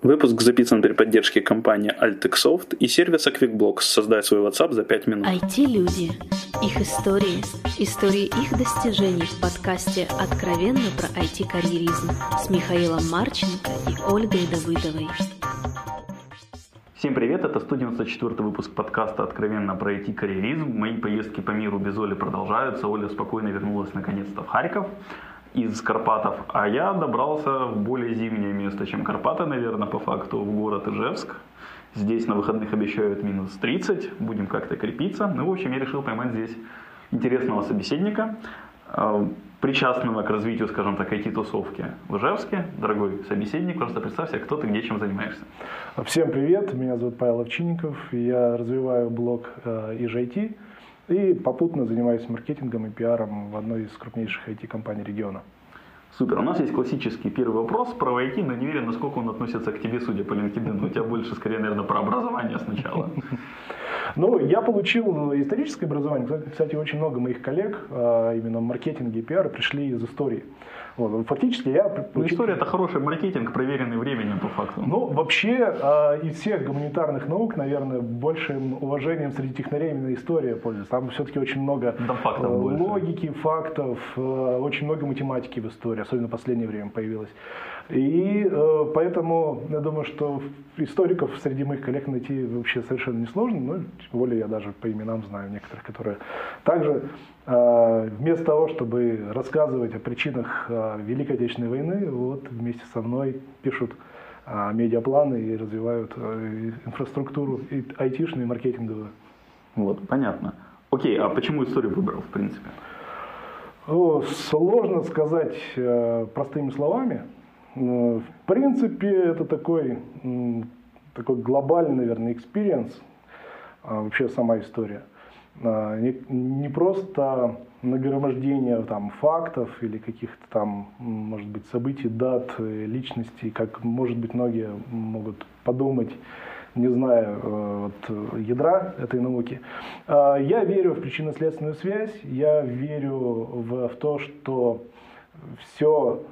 Выпуск записан при поддержке компании Altexoft и сервиса QuickBlocks. Создай свой WhatsApp за 5 минут. IT-люди. Их истории. Истории их достижений в подкасте «Откровенно про IT-карьеризм» с Михаилом Марченко и Ольгой Давыдовой. Всем привет, это 194 выпуск подкаста «Откровенно про IT-карьеризм». Мои поездки по миру без Оли продолжаются. Оля спокойно вернулась наконец-то в Харьков из Карпатов, а я добрался в более зимнее место, чем Карпаты, наверное, по факту, в город Ижевск. Здесь на выходных обещают минус 30, будем как-то крепиться. Ну, в общем, я решил поймать здесь интересного собеседника, э, причастного к развитию, скажем так, IT-тусовки в Ижевске. Дорогой собеседник, просто представься, кто ты, где, чем занимаешься. Всем привет, меня зовут Павел Овчинников, я развиваю блог. Э, и попутно занимаюсь маркетингом и пиаром в одной из крупнейших IT-компаний региона. Супер. У нас есть классический первый вопрос про IT, но не уверен, насколько он относится к тебе, судя по LinkedIn. У тебя больше, скорее, наверное, про образование сначала. Ну, я получил историческое образование. Кстати, очень много моих коллег а, именно в маркетинге и пиаре пришли из истории. Вот, фактически я... Ну, история это хороший маркетинг, проверенный временем по факту. Ну, вообще, э, из всех гуманитарных наук, наверное, большим уважением среди технарей именно история пользуется. Там все-таки очень много да, фактов э, логики, больше. фактов, э, очень много математики в истории, особенно в последнее время появилось. И э, поэтому я думаю, что историков среди моих коллег найти вообще совершенно несложно, но тем более я даже по именам знаю некоторых, которые также э, вместо того, чтобы рассказывать о причинах э, Великой Отечественной войны, вот вместе со мной пишут э, медиапланы и развивают э, инфраструктуру и айтишную, и маркетинговую. Вот, понятно. Окей, а почему историю выбрал, в принципе? Сложно сказать э, простыми словами. В принципе, это такой, такой глобальный, наверное, experience, а, вообще сама история. А, не, не просто нагромождение там, фактов или каких-то там, может быть, событий, дат, э, личностей, как, может быть, многие могут подумать, не зная э, вот, ядра этой науки. А, я верю в причинно-следственную связь, я верю в, в то, что все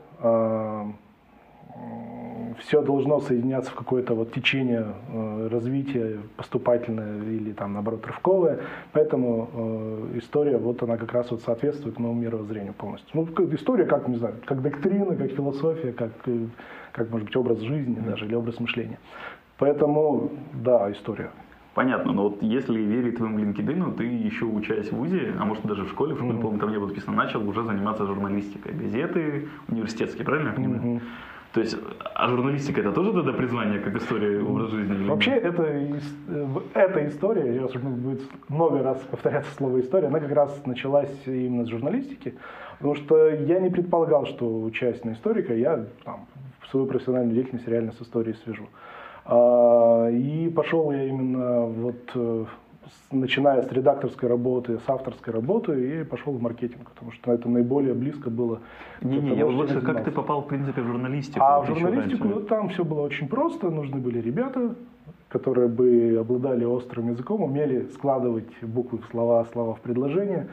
все должно соединяться в какое-то вот течение э, развития поступательное или там наоборот рывковое, поэтому э, история вот она как раз вот соответствует моему мировоззрению полностью. Ну история как не знаю, как доктрина, как философия, как э, как может быть образ жизни даже или образ мышления. Поэтому да, история. Понятно, но вот если верить твоему LinkedIn, ты еще учась в ВУЗе, а может даже в школе, в школе, mm-hmm. по-моему, там не было написано, начал уже заниматься журналистикой. Газеты университетские, правильно я понимаю? Mm-hmm. То есть, а журналистика это тоже тогда призвание, как история образ жизни? Вообще, это, эта история, я будет много раз повторяться слово история, она как раз началась именно с журналистики, потому что я не предполагал, что учась на историка, я там, свою профессиональную деятельность реально с историей свяжу. А, и пошел я именно вот э, начиная с редакторской работы, с авторской работы, и пошел в маркетинг, потому что это наиболее близко было. Не-не, я лучше, как ты попал, в принципе, в журналистику? А в журналистику ну, там все было очень просто, нужны были ребята, которые бы обладали острым языком, умели складывать буквы в слова, слова в предложения.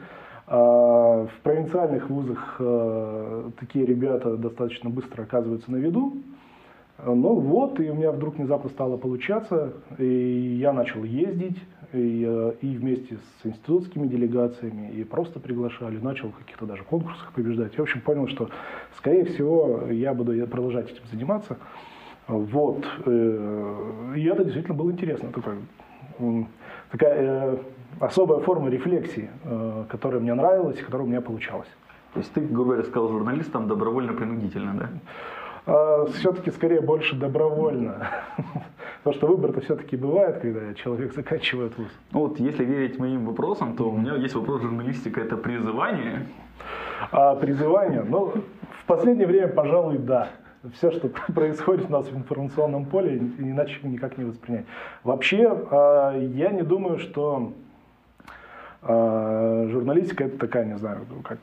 А в провинциальных вузах э, такие ребята достаточно быстро оказываются на виду, ну вот, и у меня вдруг внезапно стало получаться, и я начал ездить, и, э, и вместе с институтскими делегациями, и просто приглашали, начал в каких-то даже конкурсах побеждать. Я, в общем, понял, что, скорее всего, я буду продолжать этим заниматься. Вот. Э, и это действительно было интересно. Такой, такая э, особая форма рефлексии, которая мне нравилась, которая у меня получалась. То есть ты, грубо говоря, сказал журналистам добровольно-принудительно, да? А, все-таки скорее больше добровольно. Потому что выбор-то все-таки бывает, когда человек заканчивает вуз. Ну вот, если верить моим вопросам, то у меня есть вопрос журналистика – это призывание? А, призывание? Ну, в последнее время, пожалуй, да. Все, что происходит у нас в информационном поле, иначе никак не воспринять. Вообще, а, я не думаю, что а, журналистика это такая, не знаю, как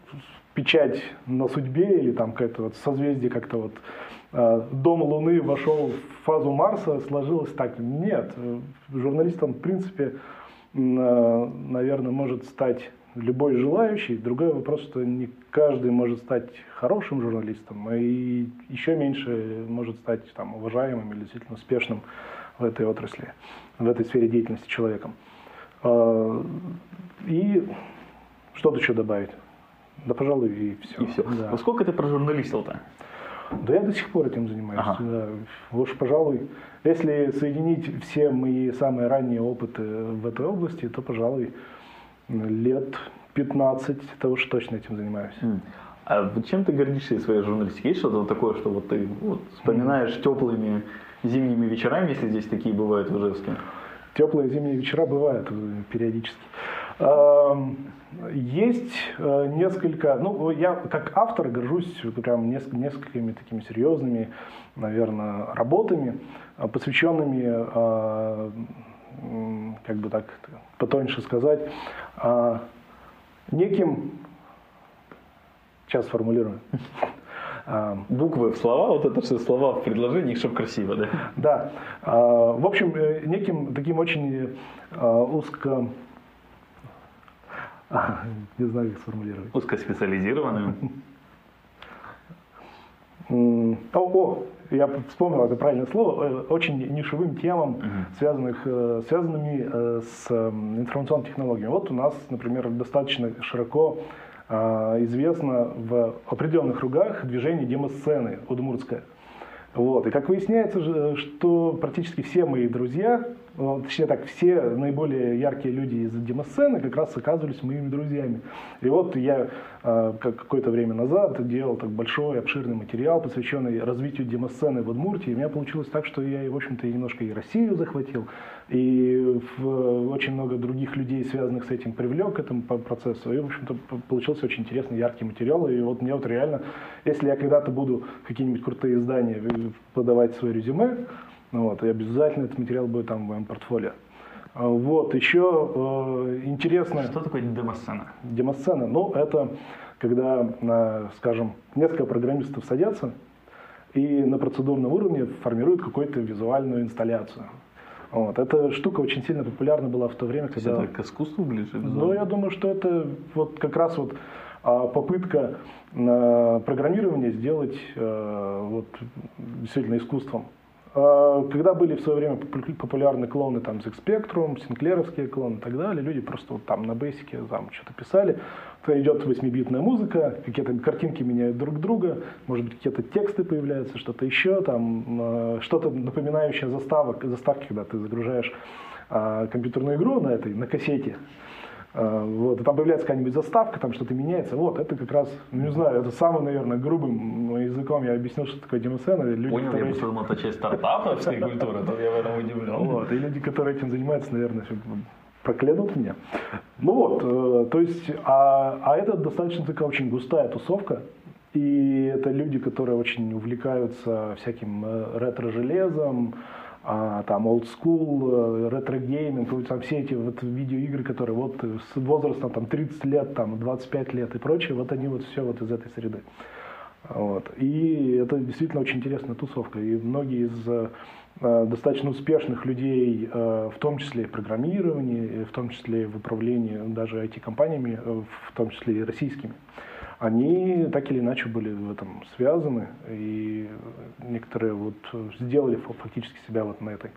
печать на судьбе или там какое-то вот созвездие как-то вот дом Луны вошел в фазу Марса, сложилось так. Нет, журналистам в принципе наверное, может стать любой желающий. Другой вопрос, что не каждый может стать хорошим журналистом, и еще меньше может стать там, уважаемым или действительно успешным в этой отрасли, в этой сфере деятельности человеком. А, и что-то еще добавить? Да, пожалуй, и все. И все. Да. А сколько ты прожурналистил-то? Да я до сих пор этим занимаюсь. Ага. Да. Уж, пожалуй, если соединить все мои самые ранние опыты в этой области, то, пожалуй, лет 15 того, что точно этим занимаюсь. А чем ты гордишься из своей журналистики? Есть что-то такое, что вот ты вот, вспоминаешь mm. теплыми зимними вечерами, если здесь такие бывают в Ижевске? Теплые зимние вечера бывают э, периодически. Есть э, несколько, ну, я как автор горжусь прям несколькими такими серьезными, наверное, работами, э, посвященными, как бы так потоньше сказать, неким, сейчас сформулирую, Буквы в слова, вот это все слова в предложении, чтобы красиво, да? Да. В общем, э, неким таким очень узко не знаю, как сформулировать. Узкоспециализированным? О, о, я вспомнил это правильное слово, э, очень нишевым темам, uh-huh. связанных, э, связанными э, с информационными технологиями. Вот у нас, например, достаточно широко известно в определенных кругах движение демосцены удмуртское. Вот. И как выясняется, что практически все мои друзья точнее так, все наиболее яркие люди из демосцены как раз оказывались моими друзьями. И вот я э, какое-то время назад делал так большой, обширный материал, посвященный развитию демосцены в Удмуртии. У меня получилось так, что я, в общем-то, немножко и Россию захватил, и очень много других людей, связанных с этим, привлек к этому процессу. И, в общем-то, получился очень интересный, яркий материал. И вот мне вот реально, если я когда-то буду какие-нибудь крутые издания подавать свое резюме, ну вот, и обязательно этот материал будет там в моем портфолио. А, вот, еще э, интересно... Что такое демосцена? Демосцена, ну, это когда, э, скажем, несколько программистов садятся и на процедурном уровне формируют какую-то визуальную инсталляцию. Вот. Эта штука очень сильно популярна была в то время, то когда... Это к искусству ближе? Ну, я думаю, что это вот как раз вот а, попытка э, программирования сделать э, вот, действительно искусством. А, когда были в свое время популярны клоны там ZX Spectrum, синклеровские клоны и так далее, люди просто вот там на бейсике там что-то писали. То идет 8-битная музыка, какие-то картинки меняют друг друга, может быть какие-то тексты появляются, что-то еще, там а, что-то напоминающее заставок, заставки, когда ты загружаешь а, компьютерную игру на этой, на кассете, вот, и там появляется какая-нибудь заставка, там что-то меняется. Вот, это как раз, ну, не знаю, это самым, наверное, грубым языком я объяснил, что такое демосцена. Люди, Понял, которые... я просто думал, это часть стартаповской культуры, то я в этом удивлен. Вот, и люди, которые этим занимаются, наверное, проклянут меня. Ну вот, э, то есть, а, а это достаточно такая очень густая тусовка, и это люди, которые очень увлекаются всяким э, ретро-железом, а, там old school, э, retro-gaming, там все эти вот видеоигры, которые вот с возрастом там 30 лет, там 25 лет и прочее, вот они вот все вот из этой среды. Вот. И это действительно очень интересная тусовка. И многие из э, достаточно успешных людей, э, в том числе и в программировании, в том числе и в управлении даже IT-компаниями, э, в том числе и российскими, они так или иначе были в этом связаны, и некоторые вот сделали фактически себя вот на этой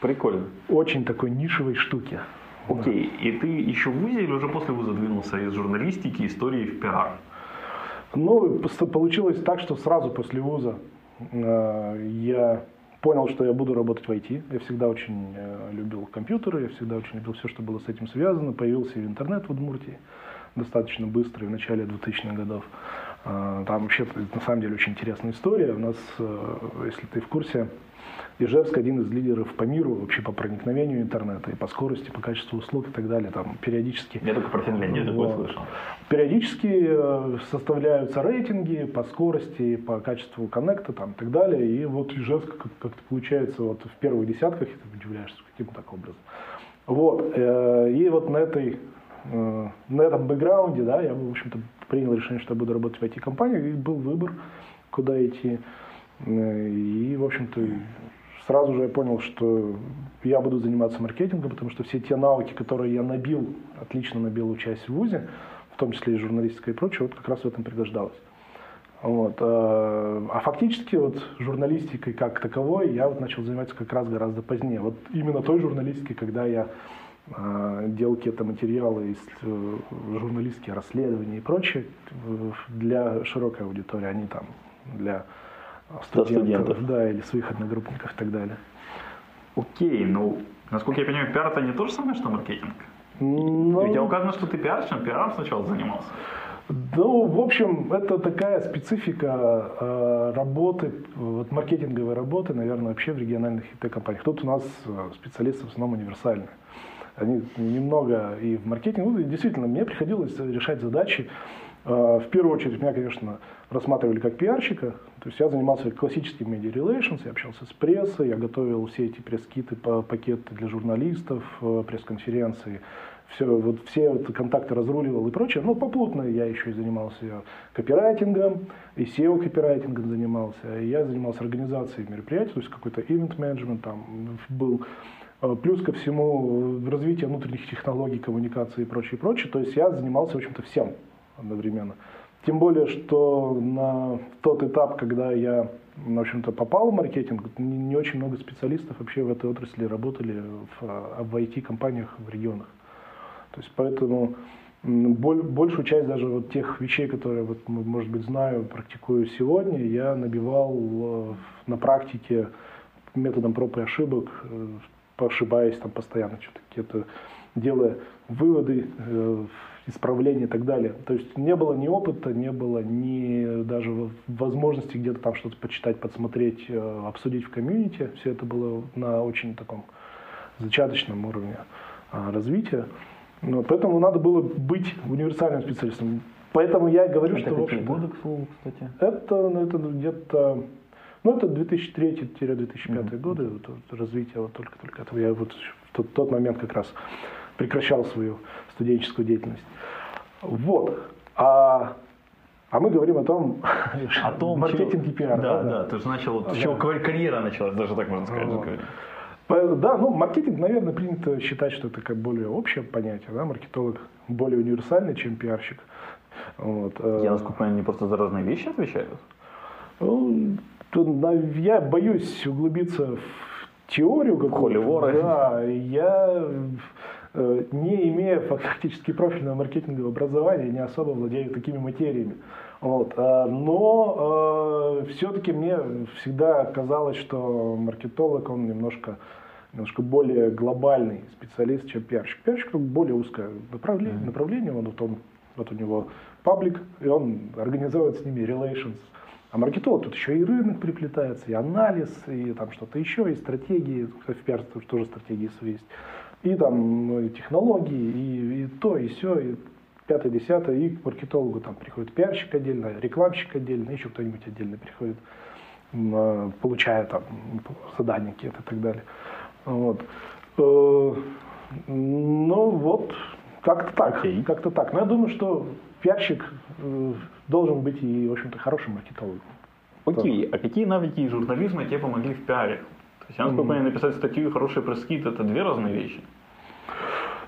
Прикольно. очень такой нишевой штуке. Окей, да. и ты еще в ВУЗе или уже после ВУЗа двинулся из журналистики, истории в пиар? Ну, получилось так, что сразу после ВУЗа э, я понял, что я буду работать в IT. Я всегда очень э, любил компьютеры, я всегда очень любил все, что было с этим связано. Появился и интернет в Удмуртии достаточно быстро, в начале 2000-х годов. А, там вообще, на самом деле, очень интересная история. У нас, э, если ты в курсе, Ижевск один из лидеров по миру вообще по проникновению интернета и по скорости, по качеству услуг и так далее. Там периодически... Я только про Финляндию такое слышал. Периодически э, составляются рейтинги по скорости, по качеству коннекта там, и так далее. И вот Ижевск как-то получается вот в первых десятках, и ты удивляешься каким так образом. Вот. Э, и вот на этой Э, на этом бэкграунде, да, я, в общем-то, принял решение, что я буду работать в IT-компании, и был выбор, куда идти. Э, и, в общем-то, сразу же я понял, что я буду заниматься маркетингом, потому что все те навыки, которые я набил, отлично набил учась в ВУЗе, в том числе и журналистика и прочее, вот как раз в этом пригождалось. Вот. Э, а фактически вот журналистикой как таковой я вот начал заниматься как раз гораздо позднее. Вот именно той журналистикой, когда я делал какие-то материалы из э, журналистские расследования и прочее для широкой аудитории, а не там для студентов, студентов. Да, или своих одногруппников и так далее. Окей, ну, насколько я понимаю, пиар это не то же самое, что маркетинг? Но... Ведь указано, что ты пиарщиком, пиаром сначала занимался. Ну, в общем, это такая специфика э, работы, вот маркетинговой работы, наверное, вообще в региональных IT-компаниях. Тут у нас э, специалисты в основном универсальные. Они немного и в маркетинге, ну, действительно, мне приходилось решать задачи. Э, в первую очередь, меня, конечно, рассматривали как пиарщика, то есть я занимался классическим медиа relations, я общался с прессой, я готовил все эти пресс-киты, пакеты для журналистов, пресс-конференции, все, вот все вот контакты разруливал и прочее. Но попутно я еще и занимался копирайтингом, и SEO копирайтингом занимался. И я занимался организацией мероприятий, то есть какой-то event менеджмент там был. А, плюс ко всему развитие внутренних технологий, коммуникации и прочее, прочее. То есть я занимался, в общем-то, всем одновременно. Тем более, что на тот этап, когда я, в общем-то, попал в маркетинг, не очень много специалистов вообще в этой отрасли работали в, в IT-компаниях в регионах. То есть поэтому большую часть даже вот тех вещей, которые, вот, может быть, знаю, практикую сегодня, я набивал э, на практике методом проб и ошибок, э, ошибаясь там постоянно, что-то какие-то делая выводы, э, исправления и так далее. То есть не было ни опыта, не было ни даже возможности где-то там что-то почитать, подсмотреть, обсудить в комьюнити. Все это было на очень таком зачаточном уровне а, развития. Ну, поэтому надо было быть универсальным специалистом. Поэтому я и говорю, это что... Это к слову, кстати? Это, ну, это где-то... Ну, это 2003-2005 mm-hmm. годы вот, вот, развитие вот только-только этого. Я вот в тот, тот момент как раз прекращал свою студенческую деятельность. Вот. А, а мы говорим о том, о том маркетинг и пиар. Да, да, да, ты же начал, вот, да. чего карьера началась, даже так можно сказать. Вот. Да, ну маркетинг, наверное, принято считать, что это как более общее понятие. Да? Маркетолог более универсальный, чем пиарщик. Вот. Э. Я, насколько понимаю, они просто за разные вещи отвечают? Ну, я боюсь углубиться в теорию какую-то. Да, я э, не имея фактически профильного маркетингового образования, не особо владею такими материями. Вот. А, но э, все-таки мне всегда казалось, что маркетолог, он немножко, немножко более глобальный специалист, чем пиарщик. Пиарщик более узкое направление, направление он, вот, он, вот у него паблик, и он организует с ними relations. А маркетолог тут еще и рынок приплетается, и анализ, и там что-то еще, и стратегии, в пиарстве тоже стратегии свои есть, и там ну, и технологии, и, и то, и все, и пятое, десятое, и к маркетологу там приходит пиарщик отдельно, рекламщик отдельно, еще кто-нибудь отдельно приходит, а, получая там задания какие-то и так далее. Вот. Э, ну вот, как-то так, okay. как-то так. Но я думаю, что пиарщик э, должен быть и, в общем-то, хорошим маркетологом. Окей, okay. а какие навыки журнализма тебе помогли в пиаре? То есть, я насколько mm-hmm. написать статью и хороший пресс-кит – это две разные вещи?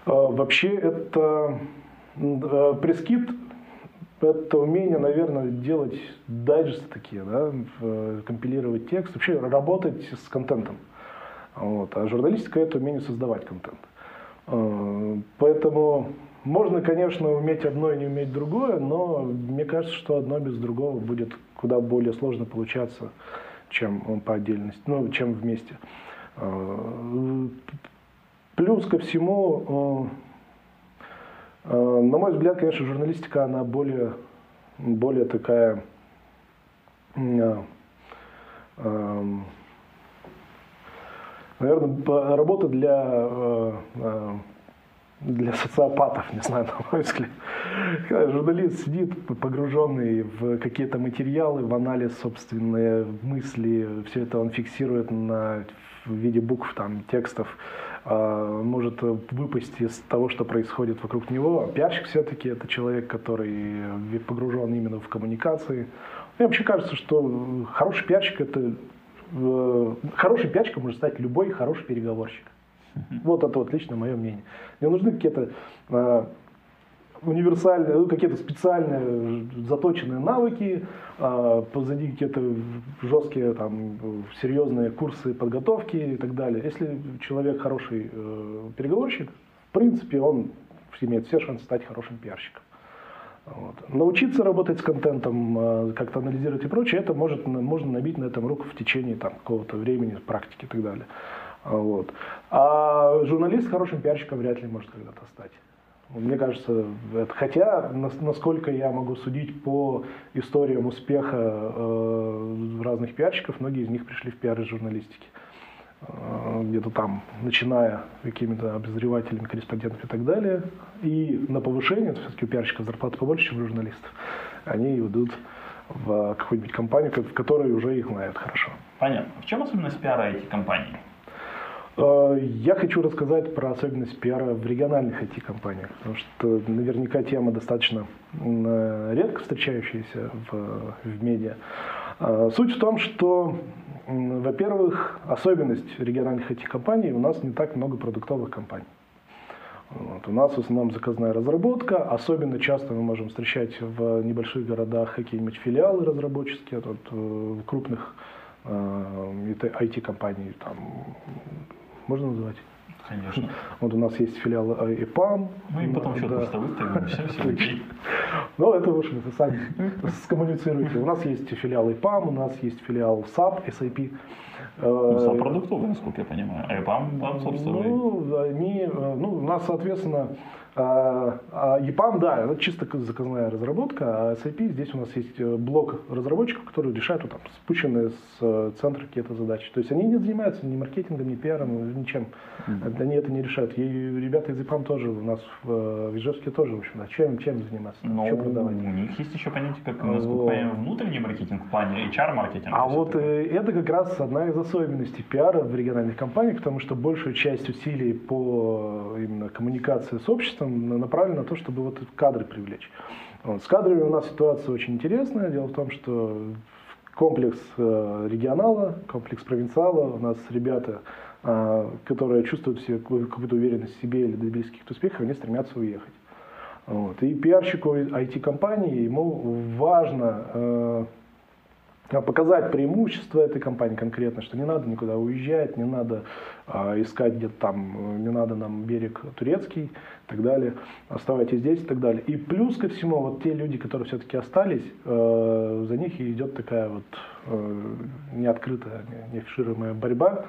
Uh, вообще это прескит – это умение, наверное, делать дайджесты такие, да, компилировать текст, вообще работать с контентом. Вот. А журналистика – это умение создавать контент. Э, поэтому можно, конечно, уметь одно и не уметь другое, но мне кажется, что одно без другого будет куда более сложно получаться, чем по отдельности, ну, чем вместе. Э, плюс ко всему, Э, на мой взгляд, конечно, журналистика, она более, более такая, э, эм, наверное, работа для, э, для социопатов, не знаю, на мой взгляд. Когда журналист сидит погруженный в какие-то материалы, в анализ собственные мысли, все это он фиксирует на, в виде букв, там, текстов, а, может выпасть из того, что происходит вокруг него. А пиарщик все-таки это человек, который погружен именно в коммуникации. Мне вообще кажется, что хороший пиарщик это э, хороший пиарщиком может стать любой хороший переговорщик. Вот это вот лично мое мнение. Мне нужны какие-то э, универсальные, ну, какие-то специальные заточенные навыки, э, позади какие-то жесткие там серьезные курсы подготовки и так далее. Если человек хороший э, переговорщик, в принципе, он имеет все шансы стать хорошим пиарщиком. Вот. Научиться работать с контентом, э, как-то анализировать и прочее, это может, можно набить на этом руку в течение там, какого-то времени, практики и так далее. Вот. А журналист хорошим пиарщиком вряд ли может когда-то стать. Мне кажется, это, хотя, насколько я могу судить по историям успеха э, разных пиарщиков, многие из них пришли в пиар из журналистики. Э, где-то там, начиная какими-то обозревателями, корреспондентами и так далее. И на повышение, все-таки у пиарщиков зарплата побольше, чем у журналистов, они идут в какую-нибудь компанию, в которой уже их знают хорошо. Понятно. В чем особенность пиара этих компаний? Э, я хочу рассказать про особенность пиара в региональных IT-компаниях, потому что наверняка тема достаточно э, редко встречающаяся в, в медиа. Э, суть в том, что, во-первых, особенность региональных IT-компаний, у нас не так много продуктовых компаний. Вот. У нас в основном заказная разработка. Особенно часто мы можем встречать в небольших городах какие-нибудь филиалы разработческие, вот, в крупных IT-компаний, там, можно называть? Конечно. Вот у нас есть филиал ИПАМ. Ну и потом счет да. просто выставим, все, все Ну, это вы это сами скоммуницируете. У нас есть филиал ИПАМ, у нас есть филиал SAP, SAP. Ну, SAP продуктовый, насколько я понимаю. А ИПАМ, там, собственно, Ну, они, ну, у нас, соответственно, а, а EPAM, да, это чисто заказная разработка, а SAP здесь у нас есть э, блок разработчиков, которые решают вот, там, спущенные с э, центра какие-то задачи. То есть они не занимаются ни маркетингом, ни пиаром, ничем. Mm-hmm. Они это не решают. И ребята из EPAM тоже у нас в, в Ижевске тоже, в общем, да, чем, чем заниматься, Но что продавать. у них есть еще понятие, как, насколько я внутренний маркетинг в плане HR-маркетинга. А вот это... это как раз одна из особенностей пиара в региональных компаниях, потому что большую часть усилий по именно коммуникации с обществом обществом направлен на то, чтобы вот кадры привлечь. Вот. С кадрами у нас ситуация очень интересная. Дело в том, что комплекс э, регионала, комплекс провинциала, у нас ребята, э, которые чувствуют себе какую-то уверенность в себе или добились каких-то успехов, они стремятся уехать. Вот. И пиарщику IT-компании ему важно э, показать преимущество этой компании конкретно, что не надо никуда уезжать, не надо э, искать где-то там, не надо нам берег турецкий и так далее, оставайтесь здесь и так далее. И плюс ко всему, вот те люди, которые все-таки остались, э, за них идет такая вот э, неоткрытая, не афишируемая борьба.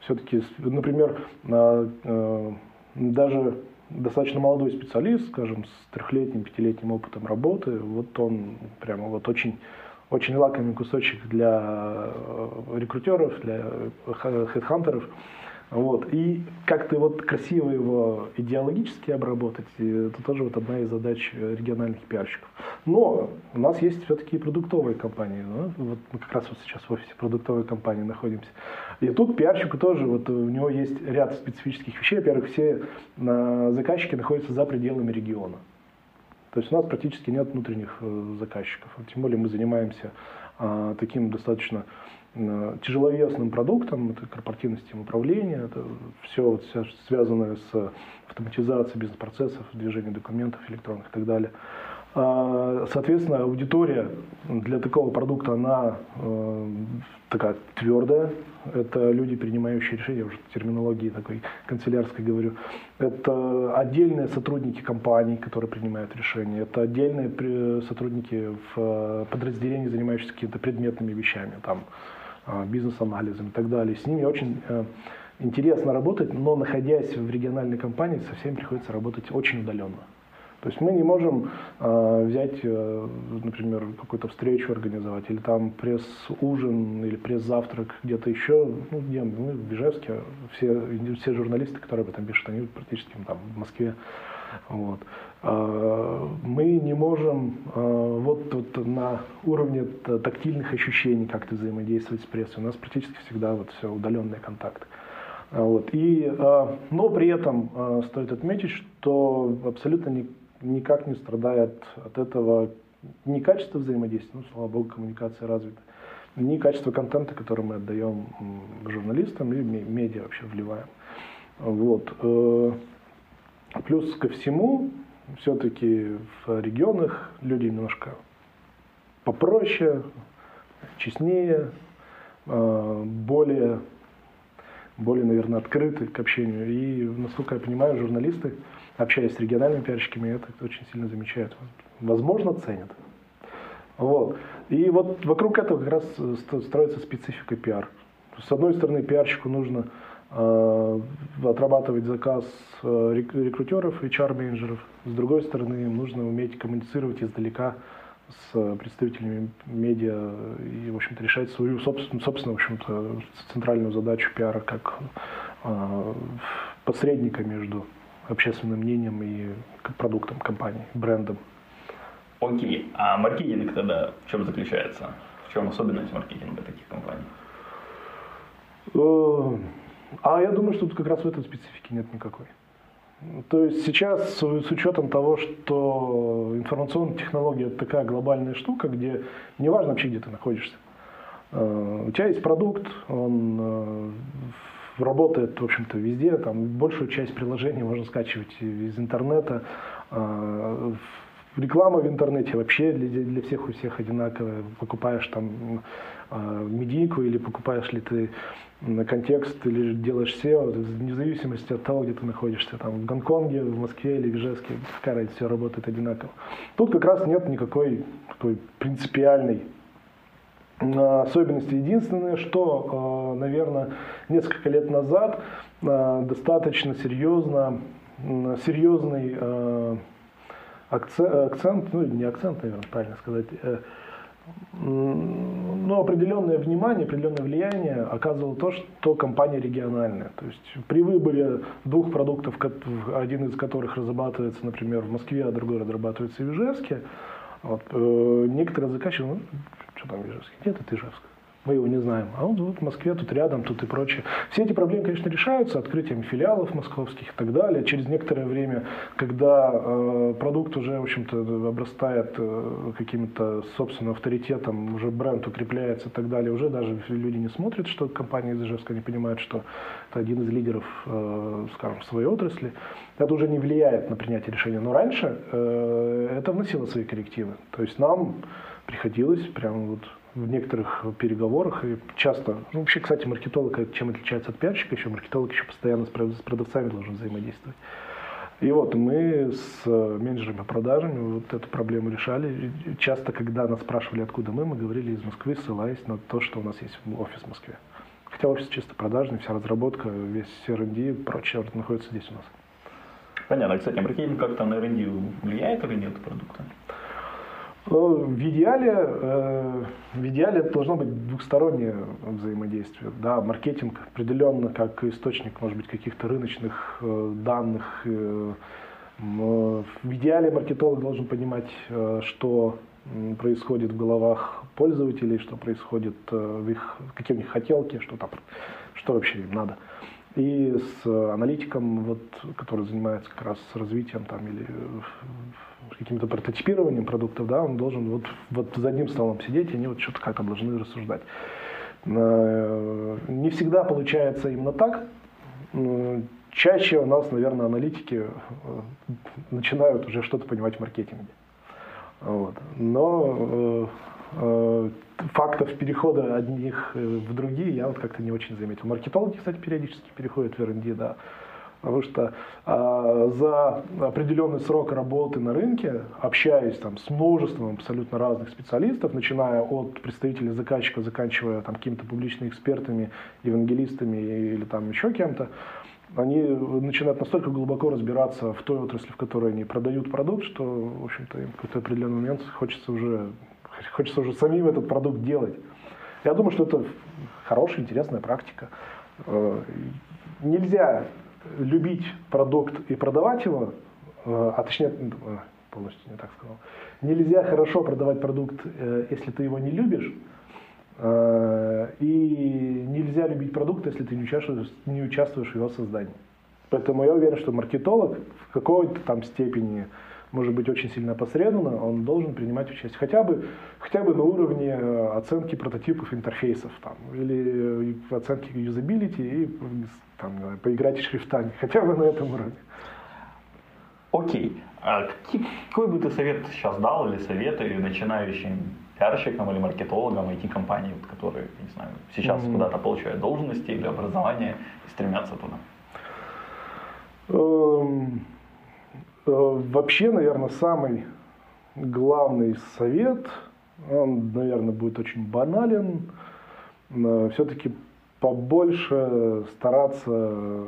Все-таки, например, э, э, даже достаточно молодой специалист, скажем, с трехлетним, пятилетним опытом работы, вот он прямо вот очень очень лакомый кусочек для э, рекрутеров, для хедхантеров. Вот. И как-то вот красиво его идеологически обработать, это тоже вот одна из задач региональных пиарщиков. Но у нас есть все-таки продуктовые компании. Да? Вот мы как раз вот сейчас в офисе продуктовой компании находимся. И тут пиарщику тоже, вот у него есть ряд специфических вещей. Во-первых, все э, заказчики находятся за пределами региона. То есть у нас практически нет внутренних э, заказчиков. Тем более мы занимаемся а, таким достаточно а, тяжеловесным продуктом, это корпоративная система управления, это все, все связанное с автоматизацией бизнес-процессов, движением документов электронных и так далее. А, соответственно, аудитория для такого продукта, она э, такая твердая. Это люди, принимающие решения, уже терминологии такой канцелярской говорю. Это отдельные сотрудники компаний, которые принимают решения. Это отдельные сотрудники в подразделении, занимающиеся какими-то предметными вещами, там, а, бизнес-анализом и так далее. С ними очень э, интересно работать, но находясь в региональной компании, со всеми приходится работать очень удаленно. То есть мы не можем э, взять, э, например, какую-то встречу организовать, или там пресс-ужин, или пресс-завтрак где-то еще. Ну, где мы в Бежевске, все, все журналисты, которые об этом пишут, они практически там, в Москве. Вот. Э, мы не можем э, вот, вот на уровне тактильных ощущений как-то взаимодействовать с прессой. У нас практически всегда вот все удаленные контакты. Вот. И, но при этом стоит отметить, что абсолютно не никак не страдает от этого ни качество взаимодействия, ну, слава богу, коммуникация развита, ни качество контента, который мы отдаем журналистам и медиа вообще вливаем. Вот. Э, плюс ко всему, все-таки в регионах люди немножко попроще, честнее, э, более, более, наверное, открыты к общению. И, насколько я понимаю, журналисты, общаясь с региональными пиарщиками, это очень сильно замечают. Возможно, ценят. Вот. И вот вокруг этого как раз строится специфика пиар. С одной стороны, пиарщику нужно э, отрабатывать заказ э, рекрутеров, HR-менеджеров. С другой стороны, им нужно уметь коммуницировать издалека с представителями медиа и, в общем-то, решать свою собственную, собственную в общем-то, центральную задачу пиара как э, посредника между общественным мнением и продуктом компании, брендом. Окей, а маркетинг тогда в чем заключается? В чем особенность маркетинга таких компаний? Э, а я думаю, что тут как раз в этой специфике нет никакой. То есть сейчас с учетом того, что информационная технология это такая глобальная штука, где не важно вообще, где ты находишься. Э, у тебя есть продукт, он э, работает, в общем-то, везде, там большую часть приложений можно скачивать из интернета, Реклама в интернете вообще для, для всех у всех одинаковая. Покупаешь там э, медийку или покупаешь ли ты на контекст или делаешь SEO, вне зависимости от того, где ты находишься, там в Гонконге, в Москве или в Ижевске, в разница, все работает одинаково. Тут как раз нет никакой такой принципиальной особенности. Единственное, что, наверное, несколько лет назад достаточно серьезно, серьезный акцент, акцент, ну не акцент, наверное, правильно сказать, э, но определенное внимание, определенное влияние оказывало то, что компания региональная. То есть при выборе двух продуктов, один из которых разрабатывается, например, в Москве, а другой разрабатывается в Ижевске, вот, э, некоторые заказчики, ну, что там в Ижевске? Нет, это Ижевск мы его не знаем. А он вот в Москве, тут рядом, тут и прочее. Все эти проблемы, конечно, решаются открытием филиалов московских и так далее. Через некоторое время, когда э, продукт уже, в общем-то, обрастает э, каким-то собственным авторитетом, уже бренд укрепляется и так далее, уже даже люди не смотрят, что компания из Ижевска не понимает, что это один из лидеров, э, скажем, своей отрасли. Это уже не влияет на принятие решения. Но раньше э, это вносило свои коррективы. То есть нам приходилось прямо вот в некоторых переговорах и часто, ну, вообще, кстати, маркетолог чем отличается от пиарщика, еще маркетолог еще постоянно с продавцами должен взаимодействовать. И вот мы с менеджерами продажами вот эту проблему решали. часто, когда нас спрашивали, откуда мы, мы говорили из Москвы, ссылаясь на то, что у нас есть офис в Москве. Хотя офис чисто продажный, вся разработка, весь R&D и прочее находится здесь у нас. Понятно. Кстати, маркетинг как-то на R&D влияет или нет продукта? Ну, в идеале, э, в идеале это должно быть двухстороннее взаимодействие. Да, маркетинг определенно как источник, может быть, каких-то рыночных э, данных. Э, в идеале маркетолог должен понимать, что происходит в головах пользователей, что происходит в их, какие у них хотелки, что там, что вообще им надо. И с аналитиком, вот, который занимается как раз развитием там, или каким-то прототипированием продуктов, да, он должен вот, вот за одним столом сидеть, и они вот что-то как-то должны рассуждать. Э, не всегда получается именно так. Чаще у нас, наверное, аналитики э, начинают уже что-то понимать в маркетинге. Вот. Но э, фактов перехода одних в другие я вот как-то не очень заметил. Маркетологи, кстати, периодически переходят в R&D, да. Потому что э, за определенный срок работы на рынке, общаясь там, с множеством абсолютно разных специалистов, начиная от представителей заказчика, заканчивая там, какими-то публичными экспертами, евангелистами или там, еще кем-то, они начинают настолько глубоко разбираться в той отрасли, в которой они продают продукт, что, в общем-то, им в какой-то определенный момент хочется уже, хочется уже самим этот продукт делать. Я думаю, что это хорошая, интересная практика. Э, нельзя любить продукт и продавать его, э, а точнее, э, полностью не так сказал, нельзя хорошо продавать продукт, э, если ты его не любишь, и нельзя любить продукт, если ты не участвуешь, не участвуешь в его создании. Поэтому я уверен, что маркетолог в какой-то там степени может быть очень сильно опосредованно, он должен принимать участие хотя бы, хотя бы на уровне э, оценки прототипов интерфейсов там, или э, оценки юзабилити и там, поиграть шрифтами, хотя бы на этом уровне. Окей. А какие, какой бы ты совет сейчас дал или советы начинающим пиарщикам или маркетологам IT-компаний, которые, не знаю, сейчас mm-hmm. куда-то получают должности или образование и стремятся туда? Э, вообще, наверное, самый главный совет, он, наверное, будет очень банален, все-таки побольше стараться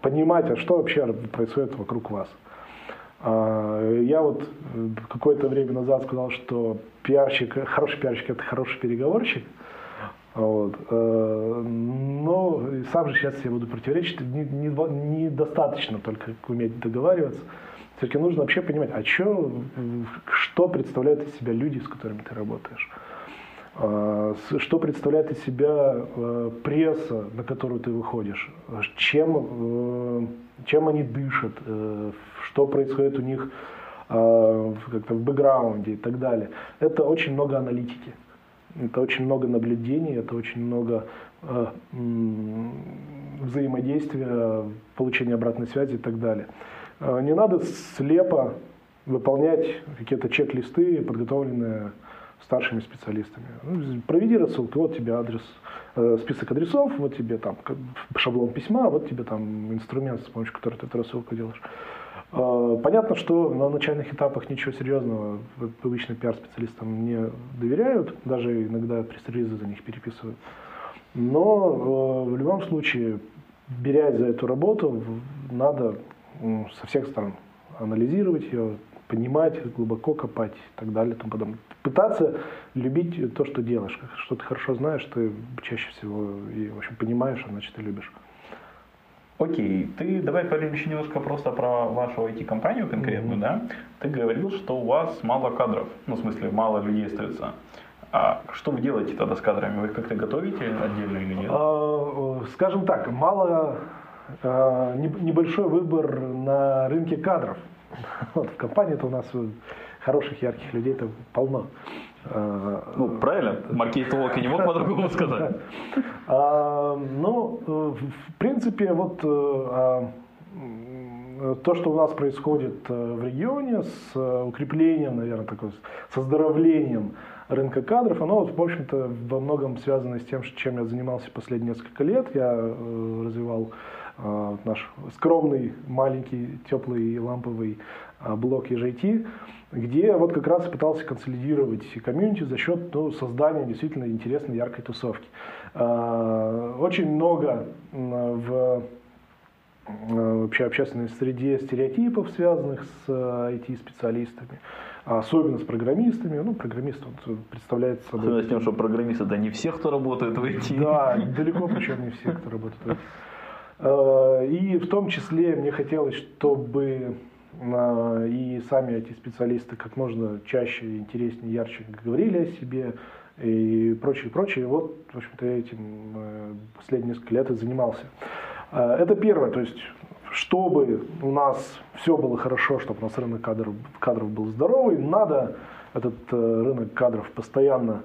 понимать, а что вообще происходит вокруг вас. А, я вот какое-то время назад сказал, что пиарщик, хороший пиарщик – это хороший переговорщик. Вот. Э, но сам же сейчас я буду противоречить, недостаточно не, не только уметь договариваться. Все-таки нужно вообще понимать, а что, что представляют из себя люди, с которыми ты работаешь. А, что представляет из себя э, пресса, на которую ты выходишь, чем, чем они дышат, что происходит у них как-то в бэкграунде и так далее. Это очень много аналитики, это очень много наблюдений, это очень много а, взаимодействия, получения обратной связи и так далее. А, не надо слепо выполнять какие-то чек-листы, подготовленные старшими специалистами. Ну, проведи рассылку, вот тебе адрес, э, список адресов, вот тебе там шаблон письма, вот тебе там инструмент, с помощью которого ты эту рассылку делаешь. А, понятно, что на начальных этапах ничего серьезного обычно пиар-специалистам не доверяют, даже иногда пресс-релизы за них переписывают. Но э, в любом случае, берясь за эту работу, надо со всех сторон анализировать ее, понимать, глубоко копать и так далее. Тому подобное. Пытаться любить то, что делаешь. Что ты хорошо знаешь, ты чаще всего и, в общем, понимаешь, а значит, ты любишь. Окей, ты давай поговорим еще немножко просто про вашу IT-компанию конкретную, mm-hmm. да? Ты говорил, что у вас мало кадров, ну, в смысле, мало людей остается. А что вы делаете тогда с кадрами? Вы их как-то готовите отдельно или нет? А, скажем так, мало, а, небольшой выбор на рынке кадров. Вот, в компании-то у нас хороших, ярких людей-то полно. А, ну, правильно, маркетолог и не мог по-другому сказать. А, ну, в принципе, вот э, а, то, что у нас происходит э, в регионе с э, укреплением, наверное, такой, с оздоровлением рынка кадров, оно, в общем-то, во многом связано с тем, чем я занимался последние несколько лет. Я развивал наш скромный, маленький, теплый и ламповый блок EJT где вот как раз пытался консолидировать комьюнити за счет ну, создания действительно интересной, яркой тусовки. А, очень много в вообще общественной среде стереотипов, связанных с IT-специалистами, особенно с программистами. Ну, программист он представляет собой... Особенно с тем, что программист это не все, кто работает в IT. Да, далеко причем не все, кто работает в IT. А, и в том числе мне хотелось, чтобы и сами эти специалисты как можно чаще, интереснее, ярче говорили о себе и прочее, прочее. Вот, в общем-то, этим э, последние несколько лет и занимался. Э, это первое, то есть, чтобы у нас все было хорошо, чтобы у нас рынок кадров, кадров был здоровый, надо этот э, рынок кадров постоянно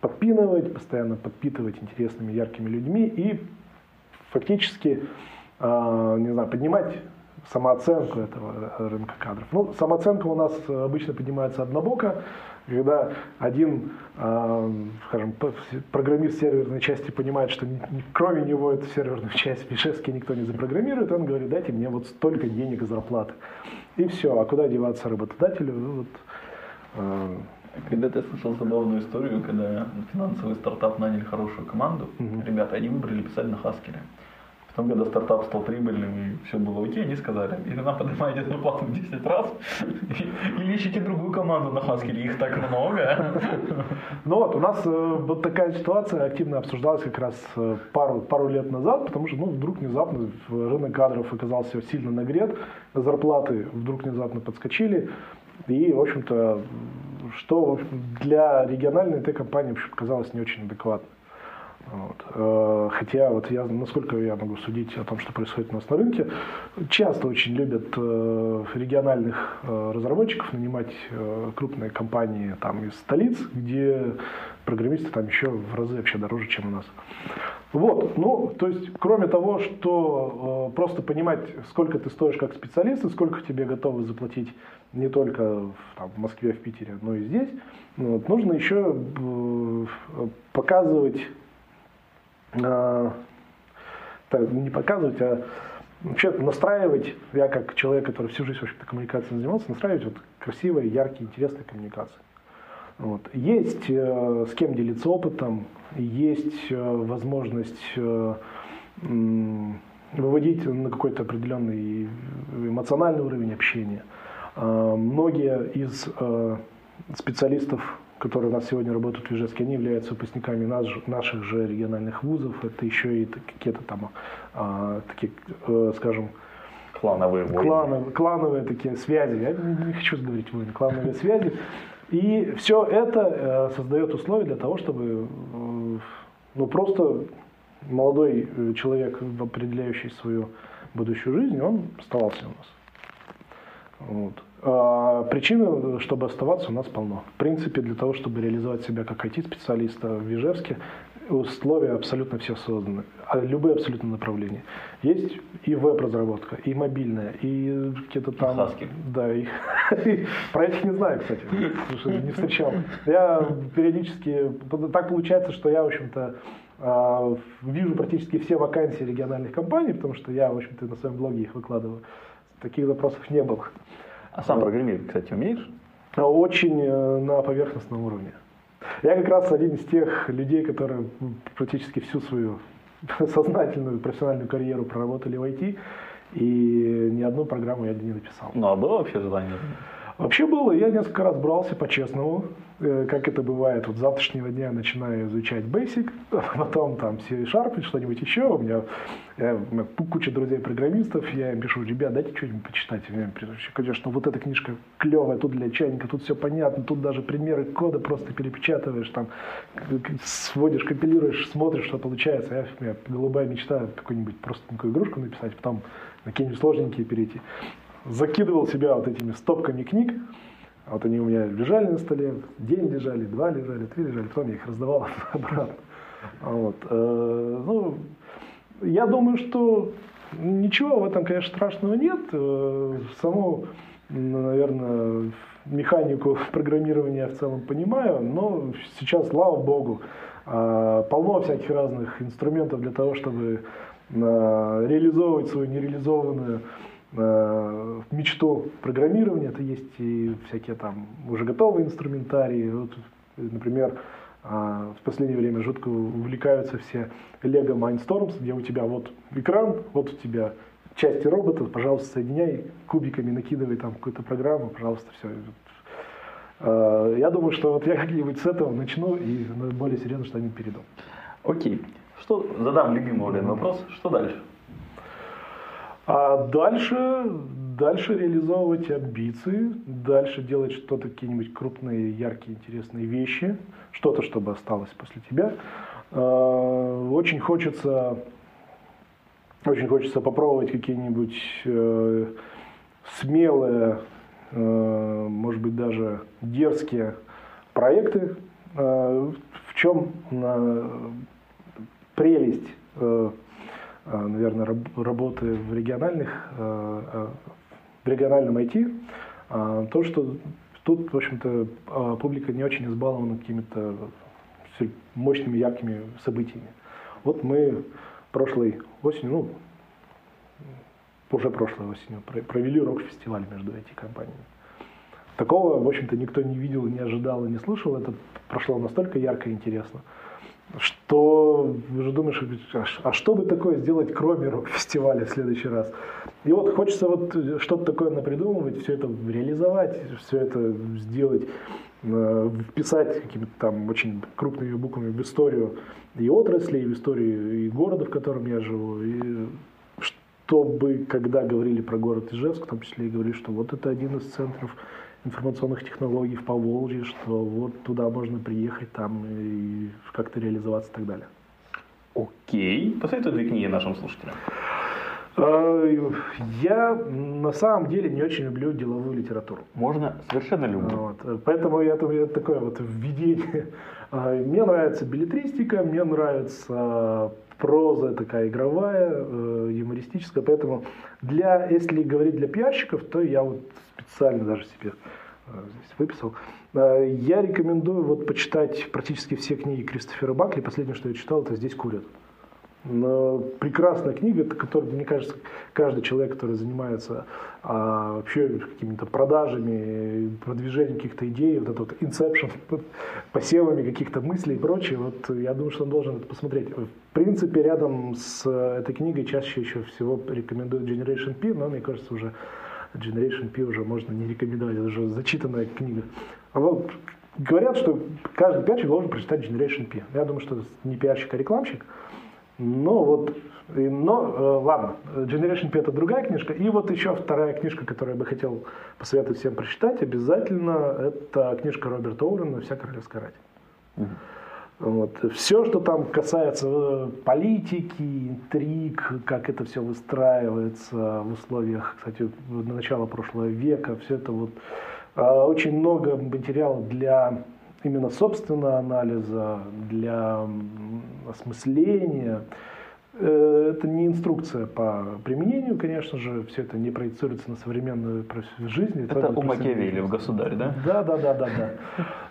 подпинывать, постоянно подпитывать интересными, яркими людьми и фактически, не знаю, поднимать самооценку этого рынка кадров. Ну, самооценка у нас обычно поднимается однобоко, когда один, э, скажем, программист серверной части понимает, что кроме него эту серверную часть Мишевский никто не запрограммирует, он говорит, дайте мне вот столько денег зарплаты. И все, а куда деваться работодателю? Ну, вот, э, когда-то я слышал забавную историю, когда финансовый стартап наняли хорошую команду, угу. ребята, они выбрали писать на Хаскере. Потом, когда стартап стал прибыльным и все было окей, они сказали, или нам поднимаете зарплату в 10 раз, или ищите другую команду на Haskell, их так много. Ну вот, у нас э, вот такая ситуация активно обсуждалась как раз э, пару, пару лет назад, потому что ну, вдруг внезапно рынок кадров оказался сильно нагрет, зарплаты вдруг внезапно подскочили, и, в общем-то, что для региональной Т-компании казалось не очень адекватно. Вот. Э, хотя вот я, насколько я могу судить о том, что происходит у нас на рынке, часто очень любят э, региональных э, разработчиков нанимать крупные компании там из столиц, где программисты там еще в разы вообще дороже, чем у нас. Вот, ну, то есть, кроме того, что э, просто понимать, сколько ты стоишь как специалист и сколько тебе готовы заплатить не только в, там, в Москве, в Питере, но и здесь, ну, вот, нужно еще э, показывать, э, так, не показывать, а вообще настраивать, я как человек, который всю жизнь вообще коммуникацией занимался, настраивать вот красивые, яркие, интересные коммуникации. Вот. Есть э, с кем делиться опытом, есть э, возможность э, выводить на какой-то определенный эмоциональный уровень общения. Э, многие из э, специалистов, которые у нас сегодня работают в Ижевске, они являются выпускниками наш, наших же региональных вузов. Это еще и какие-то там, э, такие, э, скажем, клановые войны. Клановые, клановые такие связи. Я не хочу говорить войны, клановые связи. И все это э, создает условия для того, чтобы э, ну, просто молодой э, человек, определяющий свою будущую жизнь, он оставался у нас. Вот. А причин, чтобы оставаться, у нас полно. В принципе, для того, чтобы реализовать себя как IT-специалиста в Ижевске, условия абсолютно все созданы, а любые абсолютно направления. Есть и веб-разработка, и мобильная, и какие-то там... Хаски. Да, и, про этих не знаю, кстати, не встречал. Я периодически... Так получается, что я, в общем-то, а, вижу практически все вакансии региональных компаний, потому что я, в общем-то, на своем блоге их выкладываю. Таких запросов не было. А сам программировать, кстати, умеешь? Очень э, на поверхностном уровне. Я как раз один из тех людей, которые практически всю свою сознательную профессиональную карьеру проработали в IT, и ни одну программу я не написал. Ну а было вообще желание? Вообще было, я несколько раз брался по-честному, как это бывает, вот с завтрашнего дня начинаю изучать Basic, а потом там C-Sharp, что-нибудь еще, у меня, я, у меня куча друзей-программистов, я им пишу, ребят, дайте что-нибудь почитать, я конечно, вот эта книжка клевая, тут для чайника, тут все понятно, тут даже примеры кода просто перепечатываешь, там, сводишь, компилируешь, смотришь, что получается, я, у меня голубая мечта какую-нибудь простенькую игрушку написать, потом на какие-нибудь сложненькие перейти. Закидывал себя вот этими стопками книг. Вот они у меня лежали на столе, день лежали, два лежали, три лежали, потом я их раздавал обратно. Вот. Э, ну, я думаю, что ничего в этом, конечно, страшного нет. Э, саму, наверное, механику программирования в целом понимаю, но сейчас, слава богу, э, полно всяких разных инструментов для того, чтобы реализовывать свою нереализованную мечту программирования, это есть и всякие там уже готовые инструментарии. Вот, например, а, в последнее время жутко увлекаются все Lego Mindstorms, где у тебя вот экран, вот у тебя части робота, пожалуйста, соединяй, кубиками накидывай там какую-то программу, пожалуйста, все. Э, я думаю, что вот я как-нибудь с этого начну и более серьезно что-нибудь перейду. Окей. Что, задам любимый вопрос. Что дальше? А дальше, дальше реализовывать амбиции, дальше делать что-то, какие-нибудь крупные, яркие, интересные вещи, что-то, чтобы осталось после тебя. А, очень хочется, очень хочется попробовать какие-нибудь э, смелые, э, может быть, даже дерзкие проекты. Э, в чем прелесть Э, наверное, работы в региональных, э, э, в региональном IT, то, что тут, в общем-то, публика не очень избалована какими-то мощными, яркими событиями. Вот мы прошлой осенью, ну, уже прошлой осенью провели рок-фестиваль между IT-компаниями. Такого, в общем-то, никто не видел, не ожидал и не слышал. Это прошло настолько ярко и интересно что уже думаешь, а, а что бы такое сделать, кроме рок-фестиваля в следующий раз? И вот хочется вот что-то такое напридумывать, все это реализовать, все это сделать, э, вписать какими-то там очень крупными буквами в историю и отрасли, и в историю и города, в котором я живу, и чтобы, когда говорили про город Ижевск, в том числе и говорили, что вот это один из центров информационных технологий в Поволжье, что вот туда можно приехать там и как-то реализоваться и так далее. Окей. Посоветуй две книги нашим слушателям. Э, я на самом деле не очень люблю деловую литературу. Можно совершенно любую. Вот. Поэтому я, я такое вот введение. Э, мне нравится билетристика, мне нравится проза такая игровая, э, юмористическая. Поэтому для, если говорить для пиарщиков, то я вот специально даже себе здесь выписал. Я рекомендую вот почитать практически все книги Кристофера Бакли. Последнее, что я читал, это «Здесь курят». Прекрасная книга, которая, мне кажется, каждый человек, который занимается а, вообще какими-то продажами, продвижением каких-то идей, вот этот вот посевами каких-то мыслей и прочее, вот я думаю, что он должен это посмотреть. В принципе, рядом с этой книгой чаще еще всего рекомендуют Generation P, но мне кажется, уже Generation P уже можно не рекомендовать, это уже зачитанная книга. А вот говорят, что каждый пиарщик должен прочитать Generation P. Я думаю, что не пиарщик, а рекламщик. Но вот, но э, ладно, Generation P это другая книжка. И вот еще вторая книжка, которую я бы хотел посоветовать всем прочитать, обязательно, это книжка Роберта Оуэна «Вся королевская рать». Угу. Вот. Все, что там касается э, политики, интриг, как это все выстраивается в условиях, кстати, начала прошлого века, все это вот э, очень много материала для именно собственного анализа, для осмысления. Э, это не инструкция по применению, конечно же, все это не проецируется на современную жизнь. Это у Макиавелли в «Государь», да? Да, да, да, да, да.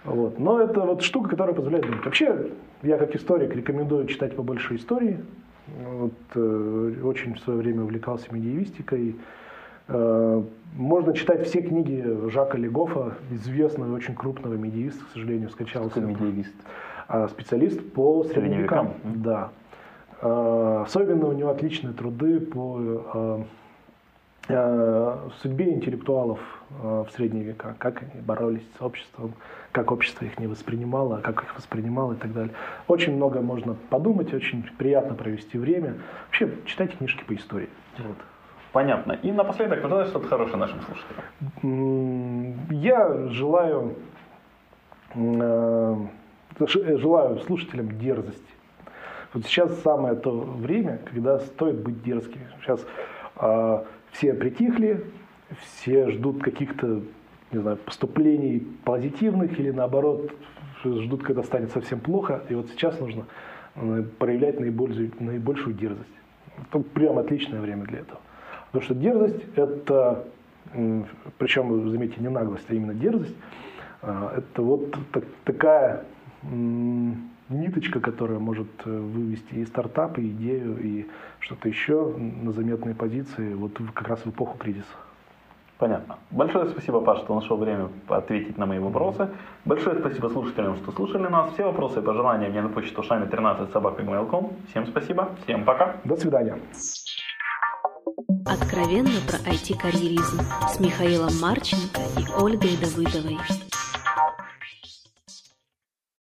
Вот. Но это вот штука, которая позволяет думать. Вообще, я как историк рекомендую читать побольше истории. Вот, э, очень в свое время увлекался медиевистикой. Э, можно читать все книги Жака Легофа, известного очень крупного медиевиста, к сожалению, скачался. Медиевист? А, специалист по средневекам. Да. А, особенно у него отличные труды по а, судьбе интеллектуалов в средние века, как они боролись с обществом, как общество их не воспринимало, как их воспринимало и так далее. Очень много можно подумать, очень приятно провести время. Вообще, читайте книжки по истории. Вот. Понятно. И напоследок, пожалуйста, что-то хорошее нашим слушателям. Я желаю, э, желаю слушателям дерзости. Вот сейчас самое то время, когда стоит быть дерзким. Сейчас э, все притихли, все ждут каких-то не знаю, поступлений позитивных или наоборот ждут, когда станет совсем плохо. И вот сейчас нужно э, проявлять наибольшую, наибольшую дерзость. Это прям отличное время для этого. Потому что дерзость – это, причем, заметьте, не наглость, а именно дерзость, а, это вот так, такая ниточка, которая может э, вывести и стартап, и идею, и что-то еще на заметные позиции вот как раз в эпоху кризиса. Понятно. Большое спасибо, Паш, что нашел время ответить на мои вопросы. Большое спасибо слушателям, что слушали нас. Все вопросы и пожелания мне на почту шами 13 собака Всем спасибо, всем пока. До свидания. Откровенно про IT-карьеризм с Михаилом Марченко и Ольгой Давыдовой.